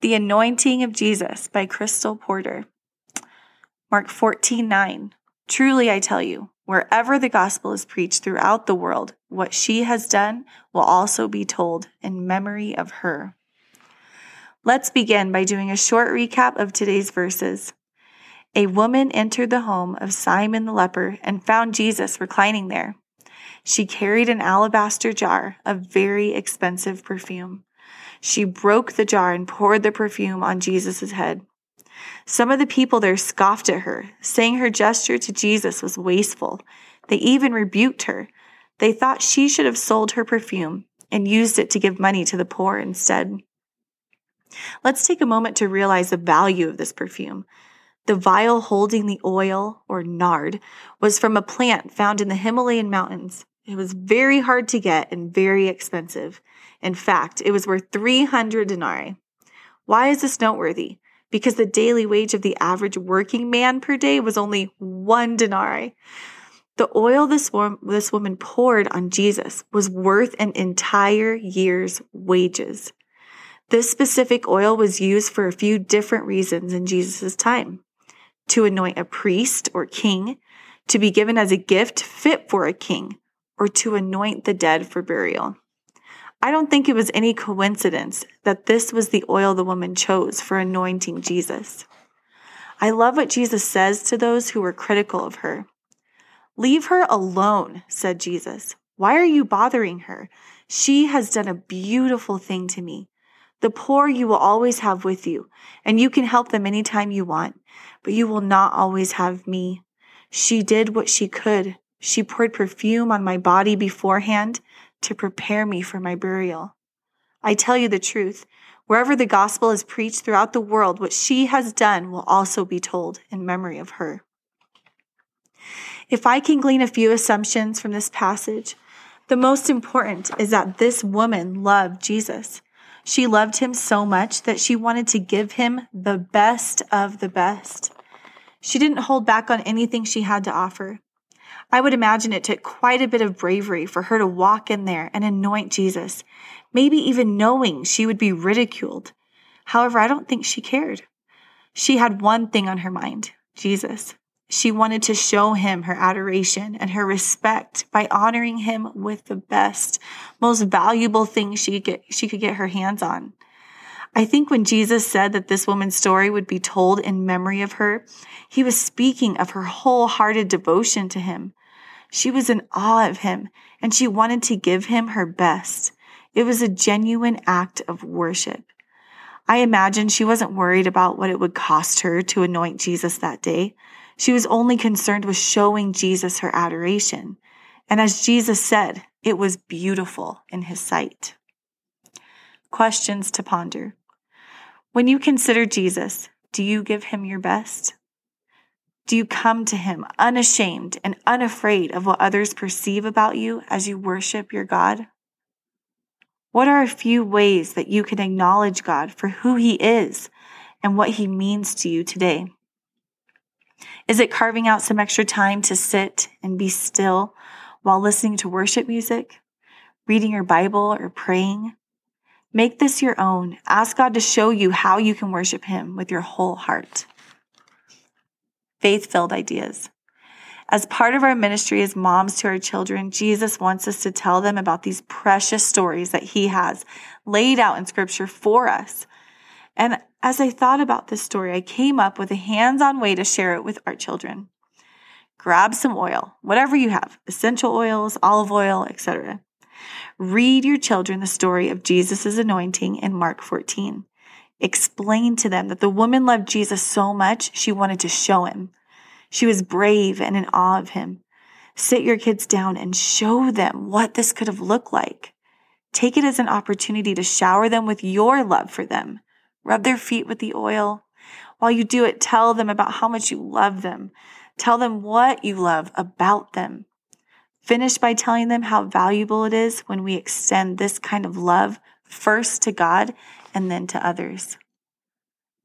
The Anointing of Jesus by Crystal Porter. Mark 14 9. Truly I tell you, wherever the gospel is preached throughout the world, what she has done will also be told in memory of her. Let's begin by doing a short recap of today's verses. A woman entered the home of Simon the leper and found Jesus reclining there. She carried an alabaster jar of very expensive perfume. She broke the jar and poured the perfume on Jesus' head. Some of the people there scoffed at her, saying her gesture to Jesus was wasteful. They even rebuked her. They thought she should have sold her perfume and used it to give money to the poor instead. Let's take a moment to realize the value of this perfume. The vial holding the oil, or nard, was from a plant found in the Himalayan mountains. It was very hard to get and very expensive. In fact, it was worth 300 denarii. Why is this noteworthy? Because the daily wage of the average working man per day was only one denarii. The oil this, this woman poured on Jesus was worth an entire year's wages. This specific oil was used for a few different reasons in Jesus' time to anoint a priest or king, to be given as a gift fit for a king, or to anoint the dead for burial. I don't think it was any coincidence that this was the oil the woman chose for anointing Jesus. I love what Jesus says to those who were critical of her. Leave her alone, said Jesus. Why are you bothering her? She has done a beautiful thing to me. The poor you will always have with you, and you can help them anytime you want, but you will not always have me. She did what she could. She poured perfume on my body beforehand to prepare me for my burial. I tell you the truth. Wherever the gospel is preached throughout the world, what she has done will also be told in memory of her. If I can glean a few assumptions from this passage, the most important is that this woman loved Jesus. She loved him so much that she wanted to give him the best of the best. She didn't hold back on anything she had to offer. I would imagine it took quite a bit of bravery for her to walk in there and anoint Jesus, maybe even knowing she would be ridiculed. However, I don't think she cared. She had one thing on her mind Jesus. She wanted to show him her adoration and her respect by honoring him with the best, most valuable thing she could get, she could get her hands on. I think when Jesus said that this woman's story would be told in memory of her, he was speaking of her wholehearted devotion to him. She was in awe of him and she wanted to give him her best. It was a genuine act of worship. I imagine she wasn't worried about what it would cost her to anoint Jesus that day. She was only concerned with showing Jesus her adoration. And as Jesus said, it was beautiful in his sight. Questions to ponder. When you consider Jesus, do you give him your best? Do you come to him unashamed and unafraid of what others perceive about you as you worship your God? What are a few ways that you can acknowledge God for who he is and what he means to you today? Is it carving out some extra time to sit and be still while listening to worship music, reading your Bible, or praying? Make this your own. Ask God to show you how you can worship him with your whole heart faith filled ideas. As part of our ministry as moms to our children, Jesus wants us to tell them about these precious stories that he has laid out in scripture for us. And as I thought about this story, I came up with a hands on way to share it with our children. Grab some oil, whatever you have, essential oils, olive oil, etc. Read your children the story of Jesus' anointing in Mark 14 explain to them that the woman loved Jesus so much, she wanted to show him. She was brave and in awe of him. Sit your kids down and show them what this could have looked like. Take it as an opportunity to shower them with your love for them. Rub their feet with the oil. While you do it, tell them about how much you love them. Tell them what you love about them. Finish by telling them how valuable it is when we extend this kind of love first to God and then to others.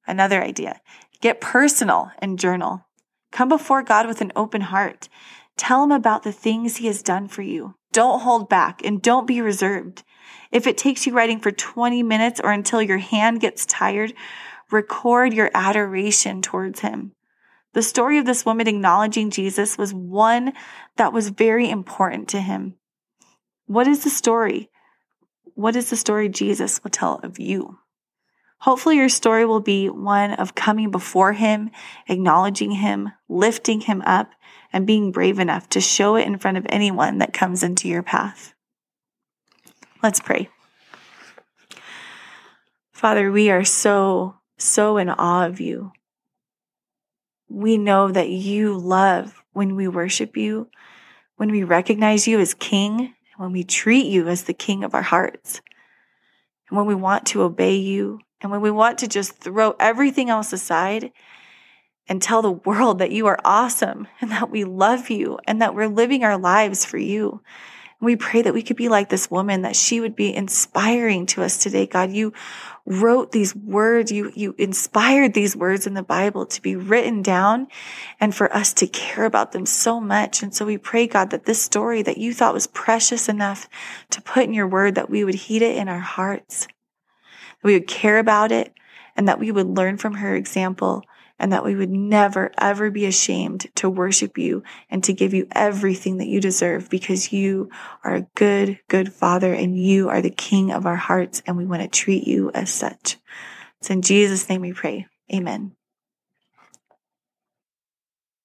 Another idea get personal and journal. Come before God with an open heart. Tell Him about the things He has done for you. Don't hold back and don't be reserved. If it takes you writing for 20 minutes or until your hand gets tired, record your adoration towards him. The story of this woman acknowledging Jesus was one that was very important to him. What is the story? What is the story Jesus will tell of you? Hopefully, your story will be one of coming before Him, acknowledging Him, lifting Him up, and being brave enough to show it in front of anyone that comes into your path. Let's pray. Father, we are so, so in awe of you. We know that you love when we worship you, when we recognize you as King, when we treat you as the King of our hearts, and when we want to obey you, and when we want to just throw everything else aside and tell the world that you are awesome and that we love you and that we're living our lives for you. We pray that we could be like this woman, that she would be inspiring to us today. God, you wrote these words, you, you inspired these words in the Bible to be written down and for us to care about them so much. And so we pray, God, that this story that you thought was precious enough to put in your word, that we would heed it in our hearts, that we would care about it, and that we would learn from her example and that we would never, ever be ashamed to worship you and to give you everything that you deserve because you are a good, good father and you are the king of our hearts and we want to treat you as such. So in Jesus' name we pray. Amen.